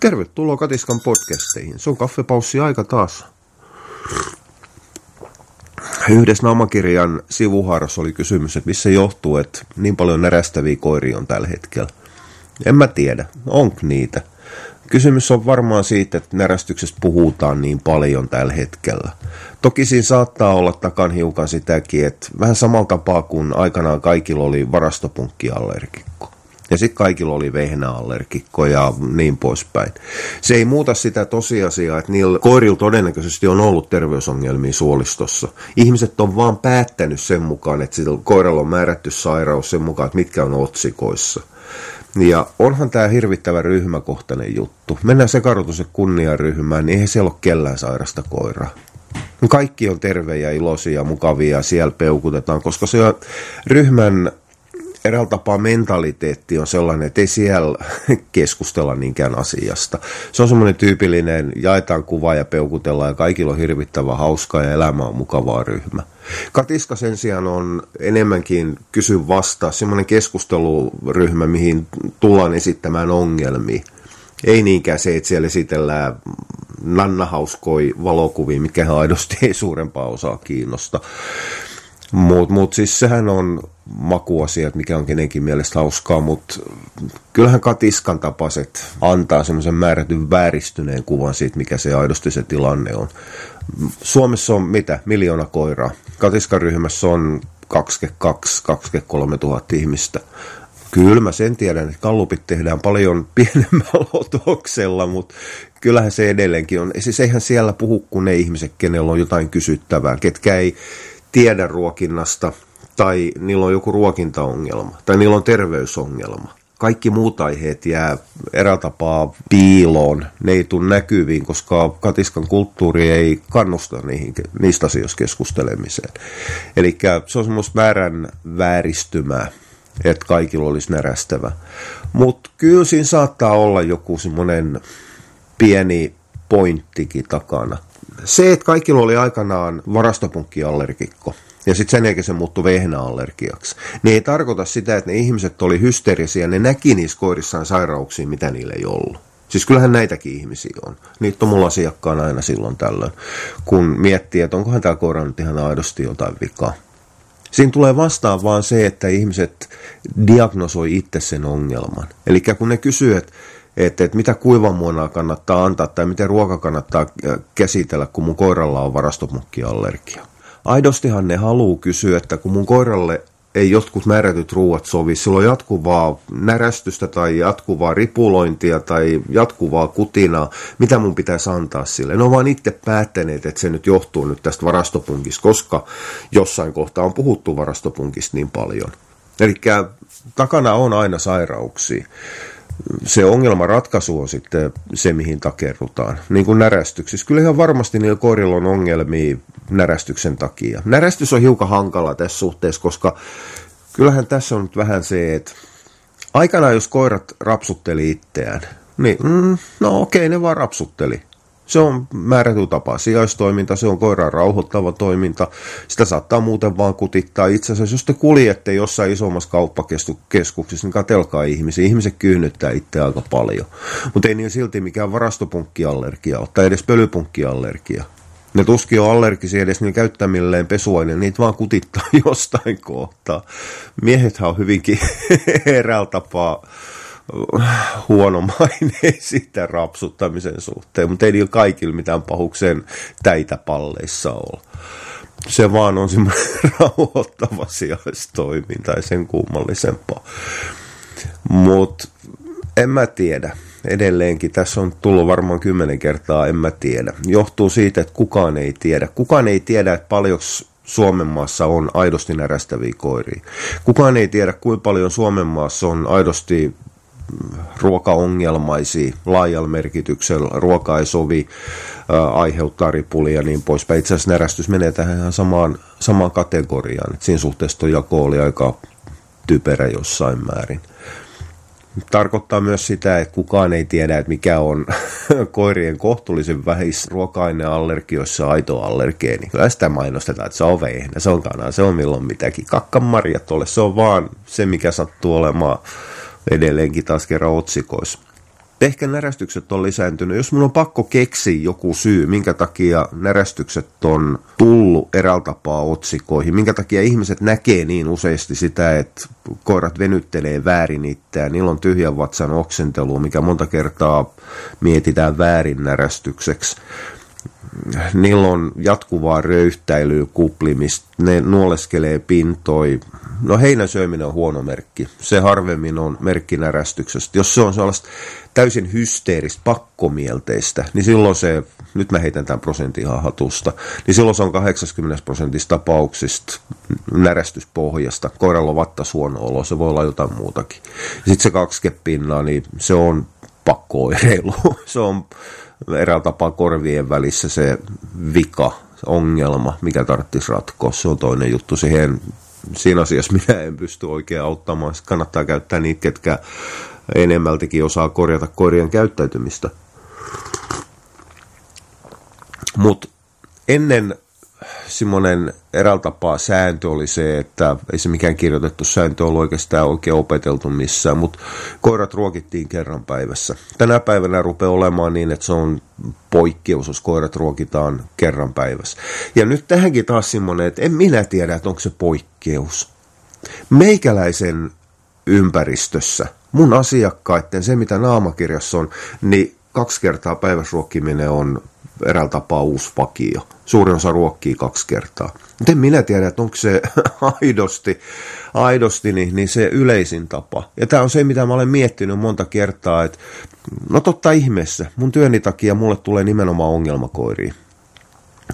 Tervetuloa Katiskan podcasteihin. Se on kaffepaussi aika taas. Yhdessä naamakirjan sivuhaarossa oli kysymys, että missä johtuu, että niin paljon närästäviä koiria on tällä hetkellä. En mä tiedä, onko niitä. Kysymys on varmaan siitä, että närästyksestä puhutaan niin paljon tällä hetkellä. Toki siinä saattaa olla takan hiukan sitäkin, että vähän samalla tapaa kuin aikanaan kaikilla oli varastopunkkiallergikko. Ja sitten kaikilla oli vehnäallergikko ja niin poispäin. Se ei muuta sitä tosiasiaa, että niillä koirilla todennäköisesti on ollut terveysongelmia suolistossa. Ihmiset on vaan päättänyt sen mukaan, että sillä koiralla on määrätty sairaus sen mukaan, että mitkä on otsikoissa. Ja onhan tämä hirvittävä ryhmäkohtainen juttu. Mennään ja kunniaryhmään, niin eihän siellä ole kellään sairasta koiraa. Kaikki on tervejä, iloisia, mukavia, siellä peukutetaan, koska se ryhmän eräällä tapaa mentaliteetti on sellainen, että ei siellä keskustella niinkään asiasta. Se on semmoinen tyypillinen, jaetaan kuva ja peukutellaan ja kaikilla on hirvittävä hauskaa ja elämä on mukavaa ryhmä. Katiska sen sijaan on enemmänkin kysy vastaa, semmoinen keskusteluryhmä, mihin tullaan esittämään ongelmia. Ei niinkään se, että siellä esitellään nannahauskoi valokuvia, mikä aidosti ei suurempaa osaa kiinnosta. Mutta mut siis sehän on makuasiat, mikä on kenenkin mielestä hauskaa, mutta kyllähän katiskan tapaset antaa semmoisen määrätyn vääristyneen kuvan siitä, mikä se aidosti se tilanne on. Suomessa on mitä? Miljoona koiraa. Katiskaryhmässä on 22-23 000 ihmistä. Kyllä mä sen tiedän, että kallupit tehdään paljon pienemmällä otoksella, mutta kyllähän se edelleenkin on. Siis eihän siellä puhu kuin ne ihmiset, kenellä on jotain kysyttävää, ketkä ei tiedä ruokinnasta tai niillä on joku ruokintaongelma tai niillä on terveysongelma. Kaikki muut aiheet jää erätapaa piiloon, ne ei tule näkyviin, koska katiskan kulttuuri ei kannusta niihin, niistä asioista keskustelemiseen. Eli se on semmoista väärän vääristymää, että kaikilla olisi närästävä. Mutta kyllä siinä saattaa olla joku semmoinen pieni pointtikin takana se, että kaikilla oli aikanaan varastopunkkiallergikko, ja sitten sen jälkeen se muuttui vehnäallergiaksi, niin ei tarkoita sitä, että ne ihmiset oli hysteerisiä, ne näki niissä koirissaan sairauksia, mitä niille ei ollut. Siis kyllähän näitäkin ihmisiä on. Niitä on mulla asiakkaana aina silloin tällöin, kun miettii, että onkohan tämä koira nyt ihan aidosti jotain vikaa. Siinä tulee vastaan vaan se, että ihmiset diagnosoi itse sen ongelman. Eli kun ne kysyy, että että, että mitä kuivamuonaa kannattaa antaa tai miten ruoka kannattaa äh, käsitellä, kun mun koiralla on varastomukkiallergia. Aidostihan ne haluaa kysyä, että kun mun koiralle ei jotkut määrätyt ruuat sovi, sillä on jatkuvaa närästystä tai jatkuvaa ripulointia tai jatkuvaa kutinaa, mitä mun pitäisi antaa sille. Ne on vaan itse päättäneet, että se nyt johtuu nyt tästä varastopunkista, koska jossain kohtaa on puhuttu varastopunkista niin paljon. Eli takana on aina sairauksia se ongelmanratkaisu on sitten se, mihin takerrutaan. Niin kuin närästyksissä. Kyllä ihan varmasti niillä koirilla on ongelmia närästyksen takia. Närästys on hiukan hankala tässä suhteessa, koska kyllähän tässä on nyt vähän se, että aikanaan jos koirat rapsutteli itseään, niin mm, no okei, ne vaan rapsutteli. Se on määrätty tapa sijaistoiminta, se on koiran rauhoittava toiminta. Sitä saattaa muuten vaan kutittaa. Itse asiassa, jos te kuljette jossain isommassa kauppakeskuksessa, niin katelkaa ihmisiä. Ihmiset kyynnyttää itse aika paljon. Mutta ei niin silti mikään varastopunkkiallergia ole, tai edes pölypunkkiallergia. Ne tuskin on allergisia edes niin käyttämilleen pesuaine, niitä vaan kutittaa jostain kohtaa. Miehethän on hyvinkin eräällä tapaa huono maine sitä rapsuttamisen suhteen, mutta ei niillä kaikilla mitään pahuksen täitä palleissa ole. Se vaan on semmoinen rauhoittava sijaistoiminta ja sen kummallisempaa. Mutta en mä tiedä. Edelleenkin tässä on tullut varmaan kymmenen kertaa, en mä tiedä. Johtuu siitä, että kukaan ei tiedä. Kukaan ei tiedä, että paljonko Suomen maassa on aidosti närästäviä koiria. Kukaan ei tiedä, kuinka paljon Suomen maassa on aidosti ruokaongelmaisia laajalla merkityksellä, ruoka ei sovi, ää, aiheuttaa ripulia ja niin poispäin. Itse asiassa närästys menee tähän ihan samaan, samaan kategoriaan. Et siinä suhteessa jako oli aika typerä jossain määrin. Tarkoittaa myös sitä, että kukaan ei tiedä, että mikä on koirien kohtuullisen vähis ruoka-aineallergioissa aito allergeeni. Kyllä sitä mainostetaan, että se on vehnä, se on kana, se on milloin mitäkin. Kakkamarjat ole, se on vaan se, mikä sattuu olemaan edelleenkin taas kerran otsikoissa. Ehkä närästykset on lisääntynyt. Jos mun on pakko keksiä joku syy, minkä takia närästykset on tullut eräällä tapaa otsikoihin, minkä takia ihmiset näkee niin useasti sitä, että koirat venyttelee väärin itseään, niillä on tyhjän vatsan oksentelu, mikä monta kertaa mietitään väärin närästykseksi niillä on jatkuvaa röyhtäilyä, kuplimista, ne nuoleskelee pintoi. No heinän syöminen on huono merkki. Se harvemmin on merkki närästyksestä. Jos se on sellaista täysin hysteeristä, pakkomielteistä, niin silloin se, nyt mä heitän tämän prosentin ihan hatusta, niin silloin se on 80 prosentista tapauksista närästyspohjasta. Koiralla on vattas huono olo, se voi olla jotain muutakin. Sitten se 20 pinnaa, niin se on pakkooireilu. se on eräällä tapaa korvien välissä se vika, se ongelma, mikä tarvitsisi ratkoa. Se on toinen juttu. Siihen, siinä asiassa minä en pysty oikein auttamaan. Sitten kannattaa käyttää niitä, ketkä enemmältikin osaa korjata koirien käyttäytymistä. Mutta ennen semmoinen eräällä tapaa sääntö oli se, että ei se mikään kirjoitettu sääntö ollut oikeastaan oikein opeteltu missään, mutta koirat ruokittiin kerran päivässä. Tänä päivänä rupeaa olemaan niin, että se on poikkeus, jos koirat ruokitaan kerran päivässä. Ja nyt tähänkin taas semmoinen, että en minä tiedä, että onko se poikkeus. Meikäläisen ympäristössä, mun asiakkaiden, se mitä naamakirjassa on, niin kaksi kertaa päivässä ruokkiminen on eräällä tapaa uusi vakio. Suurin osa ruokkii kaksi kertaa. Mutta en minä tiedä, että onko se aidosti, aidosti niin, niin se yleisin tapa. Ja tämä on se, mitä mä olen miettinyt monta kertaa, että no totta ihmeessä, mun työni takia mulle tulee nimenomaan ongelmakoiria.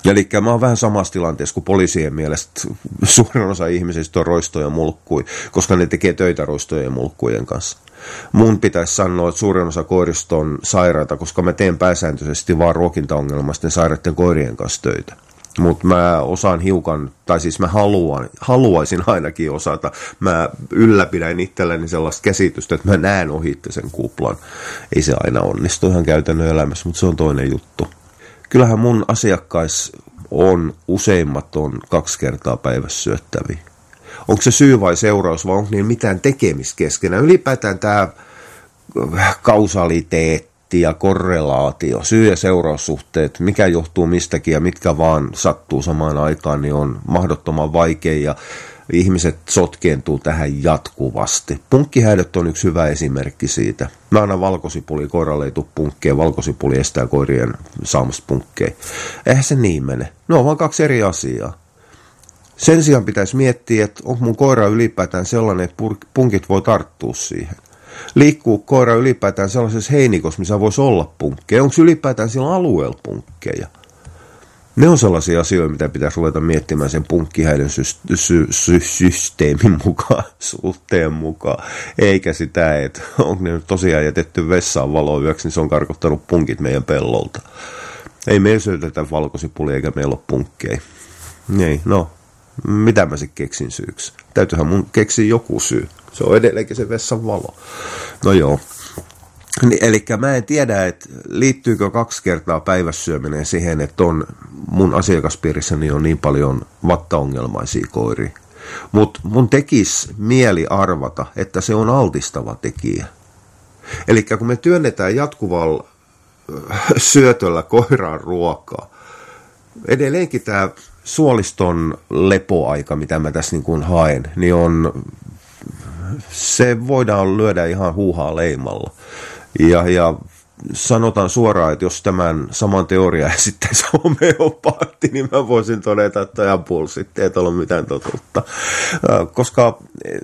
Eli mä oon vähän samassa tilanteessa kuin poliisien mielestä suurin osa ihmisistä on roistoja mulkkui, koska ne tekee töitä roistojen ja mulkkujen kanssa. Mun pitäisi sanoa, että suurin osa koirista on sairaita, koska mä teen pääsääntöisesti vaan ruokintaongelmaisten sairaiden koirien kanssa töitä. Mutta mä osaan hiukan, tai siis mä haluan, haluaisin ainakin osata. Mä ylläpidän itselleni sellaista käsitystä, että mä näen ohitte sen kuplan. Ei se aina onnistu ihan käytännön elämässä, mutta se on toinen juttu. Kyllähän mun asiakkais on useimmat on kaksi kertaa päivässä syöttäviä onko se syy vai seuraus vai onko niin mitään tekemistä keskenään. Ylipäätään tämä kausaliteetti ja korrelaatio, syy- ja seuraussuhteet, mikä johtuu mistäkin ja mitkä vaan sattuu samaan aikaan, niin on mahdottoman vaikea ja ihmiset sotkeentuu tähän jatkuvasti. Punkkihäidöt on yksi hyvä esimerkki siitä. Mä aina valkosipuli, koiralle ei tule punkkeja, valkosipuli estää koirien saamasta punkkeja. Eihän se niin mene. Ne on vaan kaksi eri asiaa. Sen sijaan pitäisi miettiä, että onko mun koira ylipäätään sellainen, että punkit voi tarttua siihen. Liikkuu koira ylipäätään sellaisessa heinikossa, missä voisi olla punkkeja? Onko ylipäätään sillä alueella punkkeja? Ne on sellaisia asioita, mitä pitäisi ruveta miettimään sen punkkihäiden sy- sy- sy- systeemin mukaan, suhteen mukaan. Eikä sitä, että onko ne nyt tosiaan jätetty vessaan valoa yöksi, niin se on karkottanut punkit meidän pellolta. Ei meillä syötetä valkosipulia eikä meillä ole punkkeja. Niin, no, mitä mä sitten keksin syyksi? Täytyyhän mun keksiä joku syy. Se on edelleenkin se vessan valo. No joo. Niin, eli mä en tiedä, että liittyykö kaksi kertaa päivässä syöminen siihen, että on mun asiakaspiirissäni on niin paljon vattaongelmaisia koiria. Mutta mun tekis mieli arvata, että se on altistava tekijä. Eli kun me työnnetään jatkuvalla syötöllä koiraan ruokaa, edelleenkin tämä suoliston lepoaika, mitä mä tässä niin kuin haen, niin on, se voidaan lyödä ihan huuhaa leimalla. Ja, ja sanotaan suoraan, että jos tämän saman teoria esittäisi homeopaatti, niin mä voisin todeta, että ihan pulssitti, ei ole mitään totuutta. Koska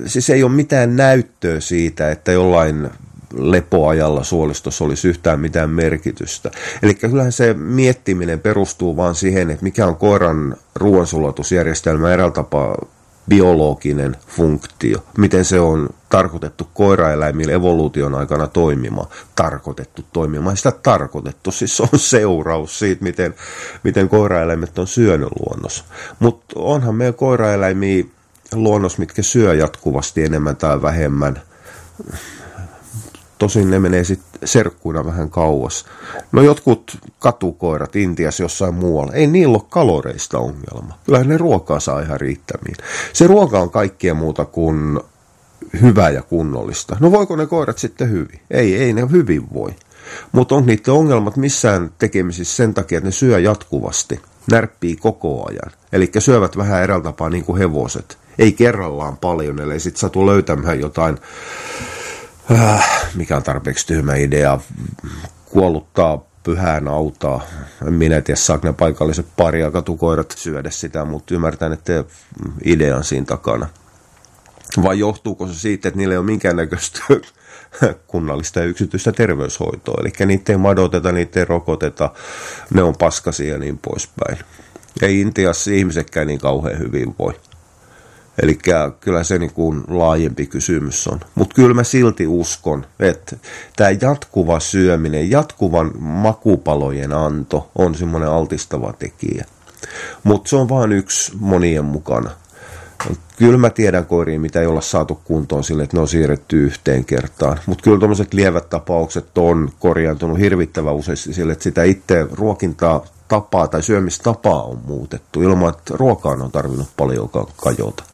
siis ei ole mitään näyttöä siitä, että jollain lepoajalla suolistossa olisi yhtään mitään merkitystä. Eli kyllähän se miettiminen perustuu vaan siihen, että mikä on koiran ruoansulatusjärjestelmä eräällä tapaa biologinen funktio, miten se on tarkoitettu koiraeläimille evoluution aikana toimimaan, tarkoitettu toimimaan, sitä tarkoitettu, siis se on seuraus siitä, miten, miten koiraeläimet on syönyt luonnossa. Mutta onhan meidän koiraeläimiä luonnos, mitkä syö jatkuvasti enemmän tai vähemmän Tosin ne menee sitten serkkuina vähän kauas. No jotkut katukoirat Intiassa jossain muualla, ei niillä ole kaloreista ongelma. Kyllähän ne ruokaa saa ihan riittämiin. Se ruoka on kaikkea muuta kuin hyvää ja kunnollista. No voiko ne koirat sitten hyvin? Ei, ei ne hyvin voi. Mutta on niiden ongelmat missään tekemisissä sen takia, että ne syö jatkuvasti, närppii koko ajan. Eli syövät vähän eräältä tapaa niin kuin hevoset. Ei kerrallaan paljon, eli sitten satu löytämään jotain, äh, mikä on tarpeeksi tyhmä idea, kuolluttaa pyhää nautaa. En minä tiedä, saako ne paikalliset paria katukoirat syödä sitä, mutta ymmärtän, että idean siinä takana. Vai johtuuko se siitä, että niillä ei ole minkäännäköistä kunnallista ja yksityistä terveyshoitoa. Eli niitä ei madoteta, niitä ei rokoteta, ne on paskasia ja niin poispäin. Ei Intiassa ihmisetkään niin kauhean hyvin voi. Eli kyllä se niin kuin laajempi kysymys on. Mutta kyllä mä silti uskon, että tämä jatkuva syöminen, jatkuvan makupalojen anto on semmoinen altistava tekijä. Mutta se on vain yksi monien mukana. Kyllä mä tiedän koiriin, mitä ei olla saatu kuntoon sille, että ne on siirretty yhteen kertaan. Mutta kyllä tuommoiset lievät tapaukset on korjaantunut hirvittävän useasti sille, että sitä itse ruokintaa tapaa tai syömistapaa on muutettu ilman, että ruokaan on tarvinnut paljon kajota.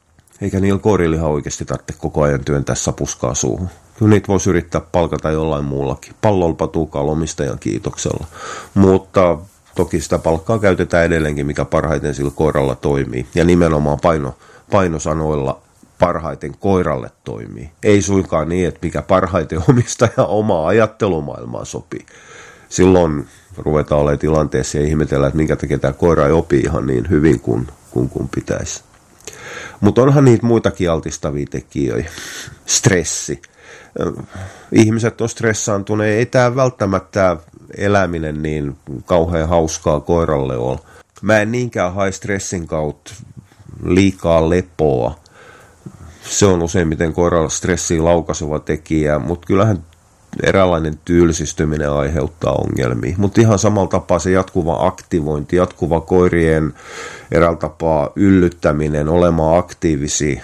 Eikä niillä koirilla oikeasti tarvitse koko ajan työntää sapuskaa suuhun. Kyllä niitä voisi yrittää palkata jollain muullakin. Pallolpa tuukaa omistajan kiitoksella. Mutta toki sitä palkkaa käytetään edelleenkin, mikä parhaiten sillä koiralla toimii. Ja nimenomaan paino, painosanoilla parhaiten koiralle toimii. Ei suinkaan niin, että mikä parhaiten omistaja omaa ajattelumaailmaa sopii. Silloin ruvetaan olemaan tilanteessa ja ihmetellä, että minkä takia tämä koira ei opi ihan niin hyvin kuin, kuin, kuin pitäisi. Mutta onhan niitä muitakin altistavia tekijöitä. Stressi. Ihmiset on stressaantuneet. Ei tämä välttämättä eläminen niin kauhean hauskaa koiralle ole. Mä en niinkään hae stressin kautta liikaa lepoa. Se on useimmiten koiralla stressiin laukaiseva tekijä, mutta kyllähän eräänlainen tyylsistyminen aiheuttaa ongelmia. Mutta ihan samalla tapaa se jatkuva aktivointi, jatkuva koirien eräällä tapaa yllyttäminen, olemaan aktiivisia,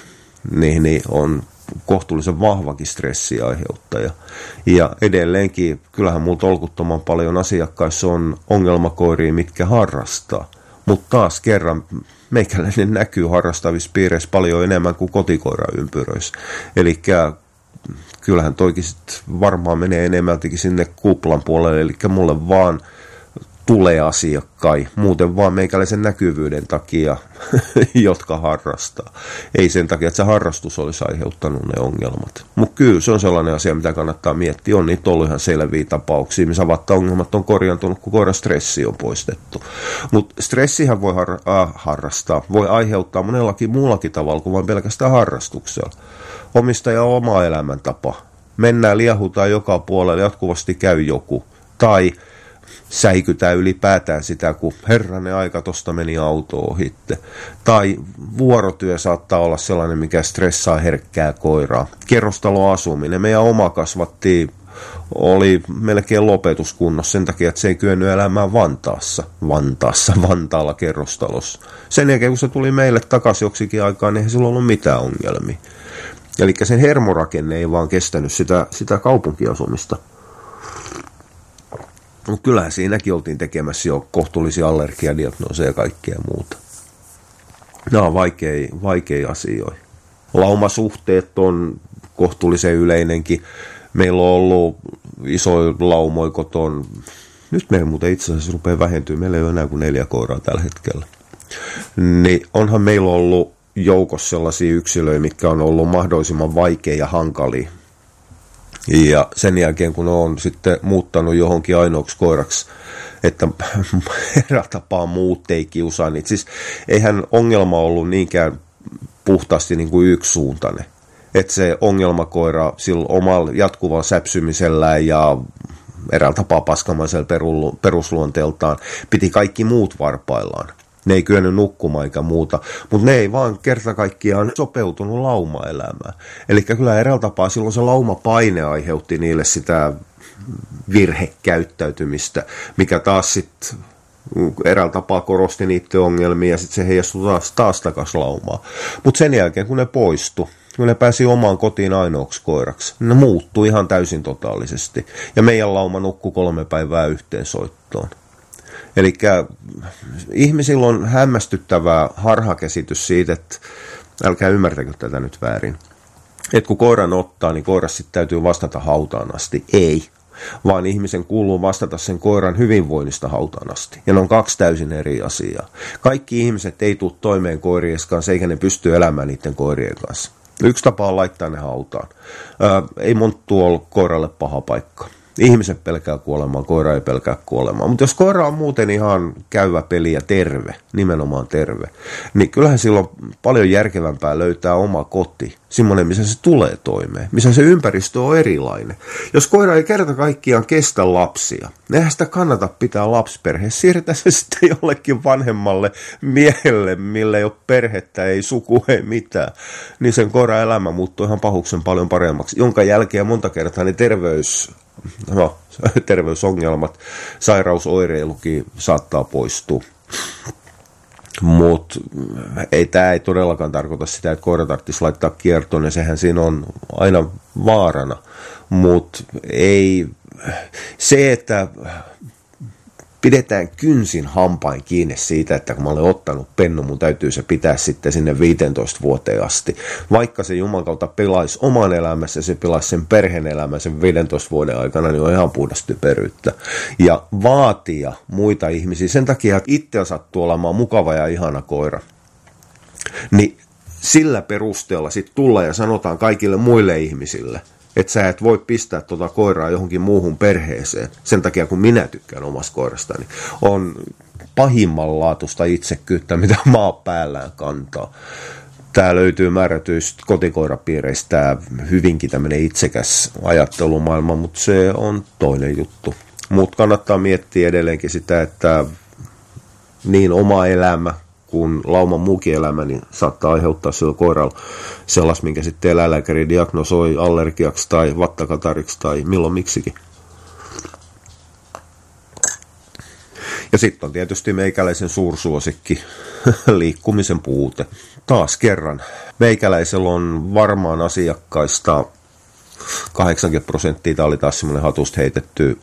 niin, niin on kohtuullisen vahvakin stressiaiheuttaja. Ja edelleenkin, kyllähän mulla tolkuttoman paljon asiakkaissa on ongelmakoiria, mitkä harrastaa. Mutta taas kerran meikäläinen näkyy harrastavissa piireissä paljon enemmän kuin kotikoiraympyröissä. Eli kyllähän toikin varmaan menee enemmältikin sinne kuplan puolelle, eli mulle vaan tulee asiakkai, muuten vaan meikäläisen näkyvyyden takia, jotka harrastaa. Ei sen takia, että se harrastus olisi aiheuttanut ne ongelmat. Mutta kyllä se on sellainen asia, mitä kannattaa miettiä. On niitä ollut ihan selviä tapauksia, missä vaikka ongelmat on korjantunut, kun koiran stressi on poistettu. Mutta stressihän voi har- äh, harrastaa, voi aiheuttaa monellakin muullakin tavalla kuin vain pelkästään harrastuksella omistaja oma elämäntapa. Mennään, liahutaan joka puolella, jatkuvasti käy joku. Tai säikytään ylipäätään sitä, kun herranen aika tosta meni auto ohitte. Tai vuorotyö saattaa olla sellainen, mikä stressaa herkkää koiraa. Kerrostaloasuminen, meidän oma kasvattiin oli melkein lopetuskunnossa sen takia, että se ei kyennyt elämään Vantaassa. Vantaassa, Vantaalla kerrostalossa. Sen jälkeen, kun se tuli meille takaisin joksikin aikaa, niin ei sillä ollut mitään ongelmia. Eli sen hermorakenne ei vaan kestänyt sitä, sitä kaupunkiasumista. Mutta kyllähän siinäkin oltiin tekemässä jo kohtuullisia allergiadiagnooseja ja kaikkea muuta. Nämä on vaikea, vaikea asioita. Laumasuhteet on kohtuullisen yleinenkin. Meillä on ollut isoja laumoja koton. Nyt meillä muuten itse asiassa rupeaa vähentyä. Meillä ei ole enää kuin neljä koiraa tällä hetkellä. Niin onhan meillä ollut joukossa sellaisia yksilöitä, mitkä on ollut mahdollisimman vaikeja ja hankalia. Ja sen jälkeen, kun on sitten muuttanut johonkin ainoaksi koiraksi, että tapaa muut ei kiusaa, niin siis eihän ongelma ollut niinkään puhtaasti niin kuin yksisuuntainen. Että se ongelmakoira sillä omalla jatkuvalla säpsymisellään ja eräällä tapaa paskamaisella perusluonteeltaan piti kaikki muut varpaillaan. Ne ei kyennyt nukkumaan eikä muuta, mutta ne ei vaan kerta kaikkiaan sopeutunut laumaelämään. Eli kyllä eräällä tapaa silloin se laumapaine aiheutti niille sitä virhekäyttäytymistä, mikä taas sitten eräällä tapaa korosti niiden ongelmia ja sitten se heijastui taas, taas takaisin laumaa. Mutta sen jälkeen, kun ne poistu, kun ne pääsi omaan kotiin ainoaksi koiraksi, ne muuttui ihan täysin totaalisesti. Ja meidän lauma nukkui kolme päivää yhteensoittoon. Eli ihmisillä on hämmästyttävää harhakäsitys siitä, että älkää ymmärtäkö tätä nyt väärin. Että kun koiran ottaa, niin koiras sitten täytyy vastata hautaan asti. Ei. vaan ihmisen kuuluu vastata sen koiran hyvinvoinnista hautaan asti. Ja ne on kaksi täysin eri asiaa. Kaikki ihmiset ei tule toimeen koirien kanssa, eikä ne pysty elämään niiden koirien kanssa. Yksi tapa on laittaa ne hautaan. Ää, ei monttu ole koiralle paha paikka. Ihmiset pelkää kuolemaa, koira ei pelkää kuolemaa. Mutta jos koira on muuten ihan käyvä peli ja terve, nimenomaan terve, niin kyllähän silloin paljon järkevämpää löytää oma koti, semmoinen, missä se tulee toimeen, missä se ympäristö on erilainen. Jos koira ei kerta kaikkiaan kestä lapsia, eihän sitä kannata pitää lapsiperheessä. Siirretään se sitten jollekin vanhemmalle miehelle, millä ei ole perhettä, ei suku, ei mitään. Niin sen koira elämä muuttuu ihan pahuksen paljon paremmaksi, jonka jälkeen monta kertaa niin terveys no, terveysongelmat, sairausoireilukin saattaa poistua. Mutta ei tämä ei todellakaan tarkoita sitä, että koira tarvitsisi laittaa kiertoon, ja sehän siinä on aina vaarana. Mutta ei se, että pidetään kynsin hampain kiinni siitä, että kun mä olen ottanut pennu, mun täytyy se pitää sitten sinne 15 vuoteen asti. Vaikka se Juman kautta pelaisi oman elämässä, se pelaisi sen perheen elämän sen 15 vuoden aikana, niin on ihan puhdasta typeryyttä. Ja vaatia muita ihmisiä sen takia, että itse sattuu olemaan mukava ja ihana koira. Niin sillä perusteella sitten tulla ja sanotaan kaikille muille ihmisille, että sä et voi pistää tuota koiraa johonkin muuhun perheeseen sen takia, kun minä tykkään omasta koirastani, on pahimmanlaatuista itsekyyttä, mitä maa päällään kantaa. Tämä löytyy määrätyistä kotikoirapiireistä hyvinkin tämmöinen itsekäs ajattelumaailma, mutta se on toinen juttu. Mutta kannattaa miettiä edelleenkin sitä, että niin oma elämä kuin lauman muukin elämä, niin saattaa aiheuttaa sillä koiralla sellaista, minkä sitten eläinlääkäri diagnosoi allergiaksi tai vattakatariksi tai milloin miksikin. Ja sitten on tietysti meikäläisen suursuosikki, liikkumisen puute. Taas kerran, meikäläisellä on varmaan asiakkaista 80 prosenttia, tämä oli taas semmoinen hatusta heitetty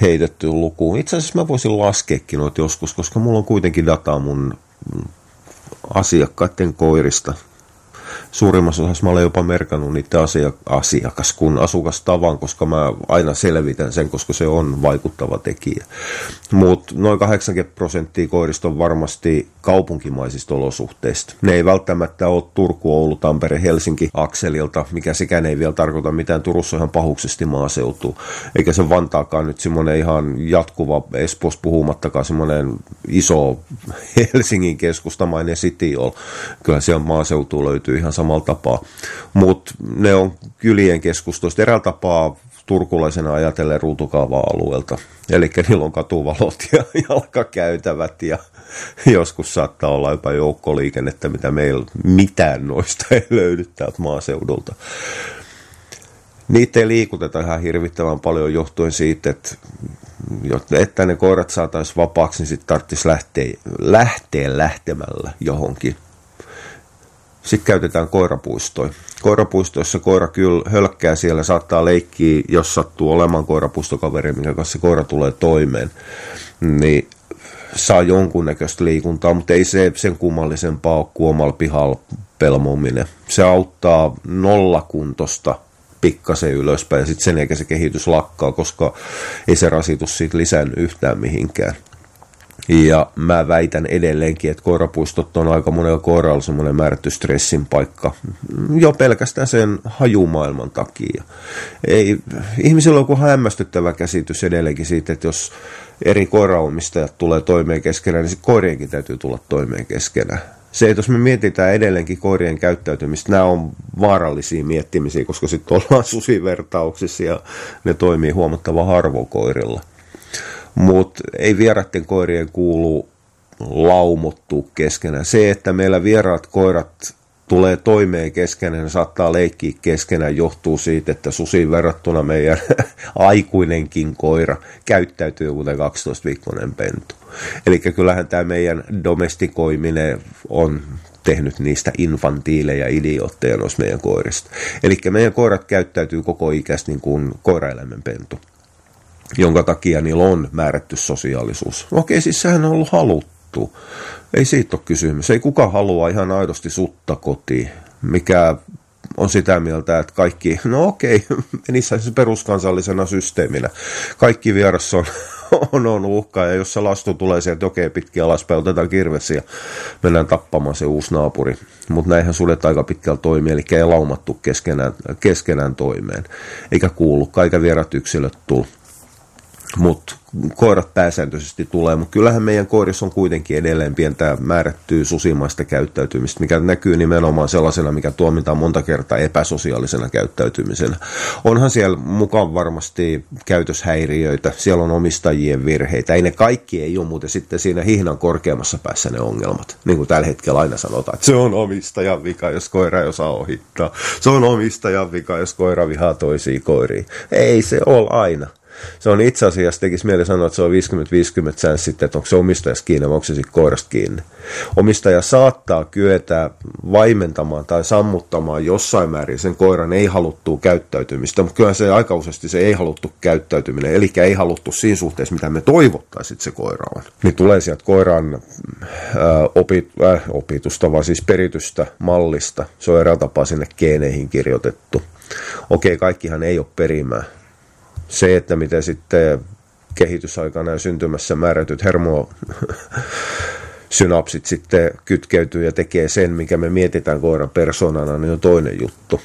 heitetty luku. Itse asiassa mä voisin laskeekin noita joskus, koska mulla on kuitenkin dataa mun asiakkaiden koirista suurimmassa osassa mä olen jopa merkannut niiden asia, asiakas kun asukastavan, koska mä aina selvitän sen, koska se on vaikuttava tekijä. Mutta noin 80 prosenttia koirista on varmasti kaupunkimaisista olosuhteista. Ne ei välttämättä ole Turku, Oulu, Tampere, Helsinki akselilta, mikä sekään ei vielä tarkoita mitään. Turussa ihan pahuksesti maaseutuu. Eikä se Vantaakaan nyt semmoinen ihan jatkuva, Espos puhumattakaan semmoinen iso Helsingin keskustamainen city on. Kyllä siellä maaseutuu löytyy ihan samalla tapaa. Mutta ne on kylien keskustoista eräällä tapaa turkulaisena ajatellen ruutukaava-alueelta. Eli niillä on katuvalot ja jalkakäytävät ja joskus saattaa olla jopa joukkoliikennettä, mitä meillä mitään noista ei löydy täältä maaseudulta. Niitä ei liikuteta ihan hirvittävän paljon johtuen siitä, että että ne koirat saataisiin vapaaksi, niin sitten tarvitsisi lähteä, lähteä lähtemällä johonkin sitten käytetään koirapuistoja. Koirapuistoissa koira kyllä hölkkää siellä, saattaa leikkiä, jos sattuu olemaan koirapuistokaveri, minkä kanssa koira tulee toimeen. Niin saa jonkunnäköistä liikuntaa, mutta ei se sen kummallisempaa ole kuin omalla pihalla pelmominen. Se auttaa nollakuntosta pikkasen ylöspäin ja sitten sen eikä se kehitys lakkaa, koska ei se rasitus siitä lisännyt yhtään mihinkään. Ja mä väitän edelleenkin, että koirapuistot on aika monella koiralla semmoinen määrätty stressin paikka. Jo pelkästään sen hajumaailman takia. Ei, ihmisillä on joku hämmästyttävä käsitys edelleenkin siitä, että jos eri koiraomistajat tulee toimeen keskenään, niin koirienkin täytyy tulla toimeen keskenään. Se, että jos me mietitään edelleenkin koirien käyttäytymistä, nämä on vaarallisia miettimisiä, koska sitten ollaan susivertauksissa ja ne toimii huomattavan harvoin koirilla mutta ei vieraiden koirien kuulu laumottua keskenään. Se, että meillä vieraat koirat tulee toimeen keskenään ja saattaa leikkiä keskenään, johtuu siitä, että susiin verrattuna meidän aikuinenkin koira käyttäytyy kuten 12-viikkoinen pentu. Eli kyllähän tämä meidän domestikoiminen on tehnyt niistä infantiileja idiootteja noista meidän koirista. Eli meidän koirat käyttäytyy koko ikäistä niin kuin koiraeläimen pentu jonka takia niillä on määrätty sosiaalisuus. Okei, siis sehän on ollut haluttu. Ei siitä ole kysymys. Ei kuka halua ihan aidosti sutta kotiin, mikä on sitä mieltä, että kaikki, no okei, menisi se peruskansallisena systeeminä. Kaikki vieras on, on, on uhka, ja jos se lastu tulee sieltä jokeen pitkin alaspäin, otetaan kirvesi ja mennään tappamaan se uusi naapuri. Mutta näinhän sudet aika pitkällä toimii, eli ei laumattu keskenään, keskenään toimeen, eikä kuulu, eikä vierat yksilöt tullut mutta koirat pääsääntöisesti tulee, mutta kyllähän meidän koirissa on kuitenkin edelleen pientä määrättyä susimaista käyttäytymistä, mikä näkyy nimenomaan sellaisena, mikä tuomitaan monta kertaa epäsosiaalisena käyttäytymisenä. Onhan siellä mukaan varmasti käytöshäiriöitä, siellä on omistajien virheitä, ei ne kaikki ei ole muuten sitten siinä hihnan korkeammassa päässä ne ongelmat, niin kuin tällä hetkellä aina sanotaan, että se on omistajan vika, jos koira ei osaa ohittaa, se on omistajan vika, jos koira vihaa toisia koiria. Ei se ole aina se on itse asiassa, tekisi mieli sanoa, että se on 50-50 sen sitten, että onko se omistajasta kiinni vai onko se sitten koirasta kiinni. Omistaja saattaa kyetä vaimentamaan tai sammuttamaan jossain määrin sen koiran ei haluttua käyttäytymistä, mutta kyllä se aika useasti se ei haluttu käyttäytyminen, eli ei haluttu siinä suhteessa, mitä me toivottaisiin, se koira on. Niin tulee sieltä koiran äh, opit, äh, opitusta, vaan siis peritystä mallista. Se on eräällä tapaa sinne geeneihin kirjoitettu. Okei, kaikkihan ei ole perimää se, että miten sitten kehitysaikana ja syntymässä määrätyt hermo synapsit sitten kytkeytyy ja tekee sen, mikä me mietitään koiran persoonana, niin on toinen juttu.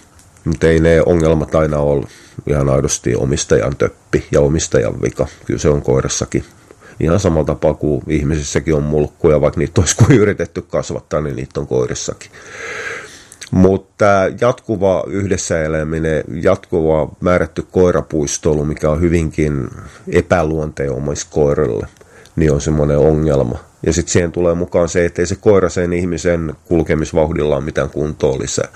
Mutta ei ne ongelmat aina ole ihan aidosti omistajan töppi ja omistajan vika. Kyllä se on koirassakin. Ihan samalla tapaa kuin ihmisissäkin on mulkkuja, vaikka niitä olisi kuin yritetty kasvattaa, niin niitä on koirissakin. Mutta jatkuva yhdessä eläminen, jatkuva määrätty koirapuistoilu, mikä on hyvinkin epäluonteenomaista koiralle, niin on semmoinen ongelma. Ja sitten siihen tulee mukaan se, että ei se koira sen ihmisen kulkemisvauhdilla ole mitään kuntoa lisää.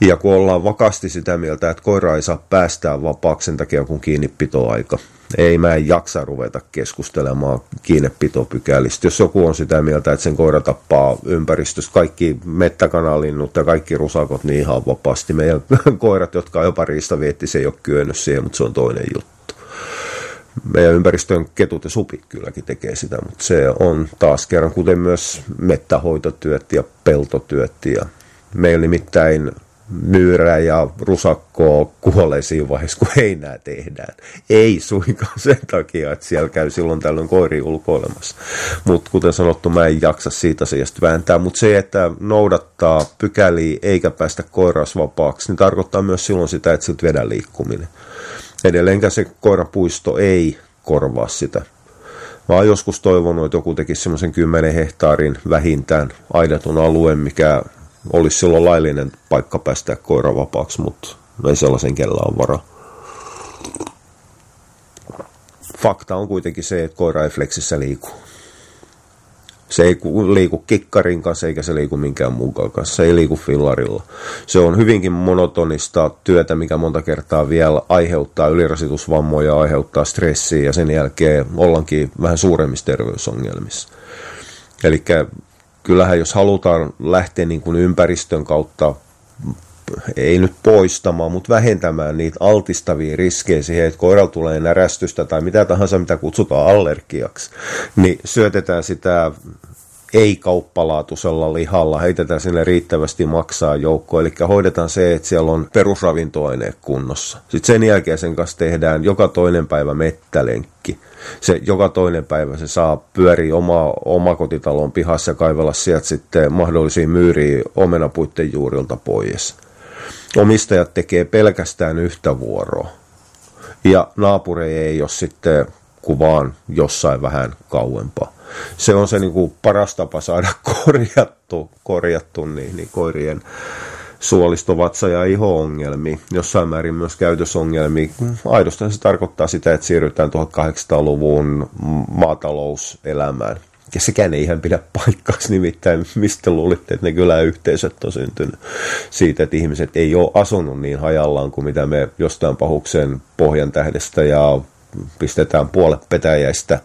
Ja kun ollaan vakaasti sitä mieltä, että koira ei saa päästää vapaaksi sen takia, kun kiinnipitoaika, ei mä en jaksa ruveta keskustelemaan kiinnepitopykälistä. Jos joku on sitä mieltä, että sen koira tappaa ympäristöstä kaikki mettäkanalinnut ja kaikki rusakot niin ihan vapaasti. Meidän koirat, jotka on jopa se ei ole kyennyt siihen, mutta se on toinen juttu. Meidän ympäristön ketut ja supit kylläkin tekee sitä, mutta se on taas kerran, kuten myös mettähoitotyöt ja peltotyöt. Ja meillä nimittäin myyrää ja rusakkoa kuolee siinä vaiheessa, kun heinää tehdään. Ei suinkaan sen takia, että siellä käy silloin tällöin koiri ulkoilemassa. Mutta kuten sanottu, mä en jaksa siitä asiasta vääntää. Mutta se, että noudattaa pykäliä eikä päästä koirasvapaaksi, niin tarkoittaa myös silloin sitä, että siltä vedä liikkuminen. Edelleenkään se koirapuisto ei korvaa sitä. Mä oon joskus toivonut, että joku tekisi semmoisen 10 hehtaarin vähintään aidatun alueen, mikä olisi silloin laillinen paikka päästä koira vapaaksi, mutta ei sellaisen kellä on varaa. Fakta on kuitenkin se, että koira ei fleksissä liiku. Se ei liiku kikkarin kanssa eikä se liiku minkään muun kanssa. Se ei liiku fillarilla. Se on hyvinkin monotonista työtä, mikä monta kertaa vielä aiheuttaa ylirasitusvammoja, aiheuttaa stressiä ja sen jälkeen ollaankin vähän suuremmissa terveysongelmissa. Eli kyllähän jos halutaan lähteä niin kuin ympäristön kautta ei nyt poistamaan, mutta vähentämään niitä altistavia riskejä siihen, että koiralla tulee närästystä tai mitä tahansa, mitä kutsutaan allergiaksi, niin syötetään sitä ei-kauppalaatuisella lihalla, heitetään sinne riittävästi maksaa joukkoon, eli hoidetaan se, että siellä on perusravintoaineet kunnossa. Sitten sen jälkeen sen kanssa tehdään joka toinen päivä mettälenkki se joka toinen päivä se saa pyöriä oma, omakotitalon pihassa ja kaivella sieltä sitten mahdollisia myyriä omenapuitten juurilta pois. Omistajat tekee pelkästään yhtä vuoroa. Ja naapuri ei ole sitten kuvaan jossain vähän kauempaa. Se on se niin kuin paras tapa saada korjattu, korjattu niin, niin koirien suolistovatsa- ja iho-ongelmia, jossain määrin myös käytösongelmia. Aidosti se tarkoittaa sitä, että siirrytään 1800-luvun maatalouselämään. Ja sekään ei ihan pidä paikkaasi, nimittäin mistä luulitte, että ne kyläyhteisöt on syntynyt siitä, että ihmiset ei ole asunut niin hajallaan kuin mitä me jostain pahuksen pohjan tähdestä ja pistetään puolet petäjäistä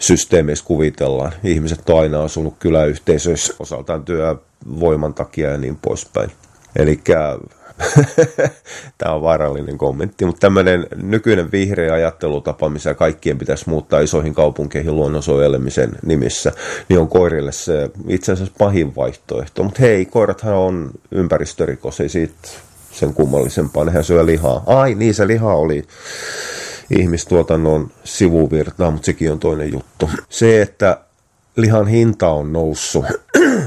systeemeissä kuvitellaan. Ihmiset on aina asunut kyläyhteisöissä osaltaan työvoiman takia ja niin poispäin. Eli tämä on vaarallinen kommentti, mutta tämmöinen nykyinen vihreä ajattelutapa, missä kaikkien pitäisi muuttaa isoihin kaupunkeihin luonnonsuojelemisen nimissä, niin on koirille se itse asiassa pahin vaihtoehto. Mutta hei, koirathan on ympäristörikos, ei siitä sen kummallisempaa. Nehän syö lihaa. Ai niin, se liha oli ihmistuotannon sivuvirtaa, mutta sekin on toinen juttu. Se, että lihan hinta on noussut,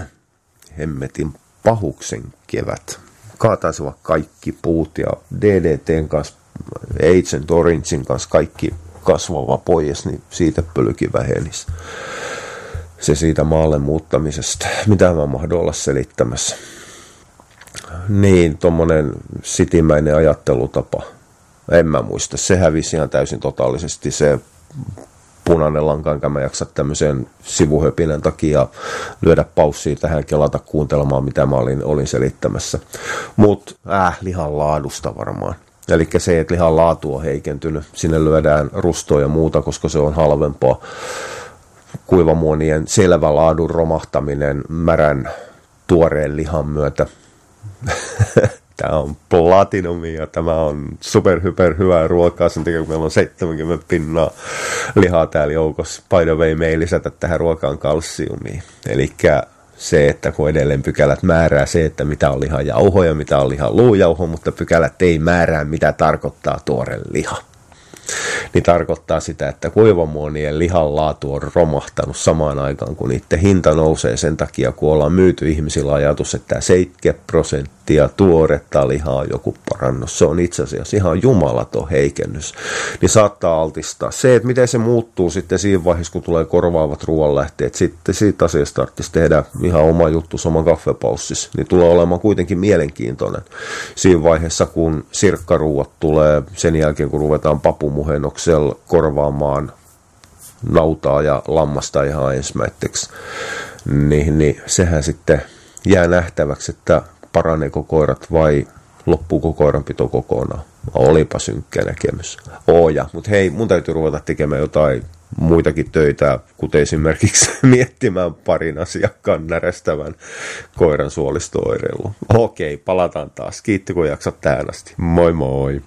hemmetin pahuksen kevät. Kaataisivat kaikki puut ja DDTn kanssa, Agent Orangein kanssa kaikki kasvava pois, niin siitä pölki vähenisi. Se siitä maalle muuttamisesta. Mitä mä mahdon olla selittämässä? Niin, tommonen sitimäinen ajattelutapa. En mä muista. Se hävisi ihan täysin totaalisesti. Se punainen lanka, enkä mä jaksa tämmöisen sivuhöpinän takia lyödä paussia tähän kelata kuuntelemaan, mitä mä olin, olin selittämässä. Mutta äh, lihan laadusta varmaan. Eli se, että lihan laatu on heikentynyt. Sinne lyödään rustoa ja muuta, koska se on halvempaa. Kuivamuonien selvä laadun romahtaminen märän tuoreen lihan myötä. tämä on platinumi ja tämä on super hyper hyvää ruokaa. Sen takia kun meillä on 70 pinnaa lihaa täällä joukossa. By the way, me ei lisätä tähän ruokaan kalsiumia. Eli se, että kun edelleen pykälät määrää se, että mitä on lihan jauho ja mitä on lihan luujauho, mutta pykälät ei määrää, mitä tarkoittaa tuore liha niin tarkoittaa sitä, että kuivamuonien lihan laatu on romahtanut samaan aikaan, kun niiden hinta nousee sen takia, kun ollaan myyty ihmisillä ajatus, että 70 prosenttia tuoretta lihaa joku parannus. Se on itse asiassa ihan jumalaton heikennys. Niin saattaa altistaa. Se, että miten se muuttuu sitten siinä vaiheessa, kun tulee korvaavat ruoanlähteet, sitten siitä asiasta tarvitsisi tehdä ihan oma juttu sama kaffepaussissa, niin tulee olemaan kuitenkin mielenkiintoinen siinä vaiheessa, kun sirkkaruuat tulee sen jälkeen, kun ruvetaan papumuhennoksella korvaamaan nautaa ja lammasta ihan ensimmäiseksi, niin, niin sehän sitten jää nähtäväksi, että paraneeko koirat vai loppuuko koiranpito kokonaan. Olipa synkkä näkemys. Oja, mutta hei, mun täytyy ruveta tekemään jotain muitakin töitä, kuten esimerkiksi miettimään parin asiakkaan närästävän koiran suolistooireilua. Okei, palataan taas. Kiitti kun jaksat tähän asti. Moi moi!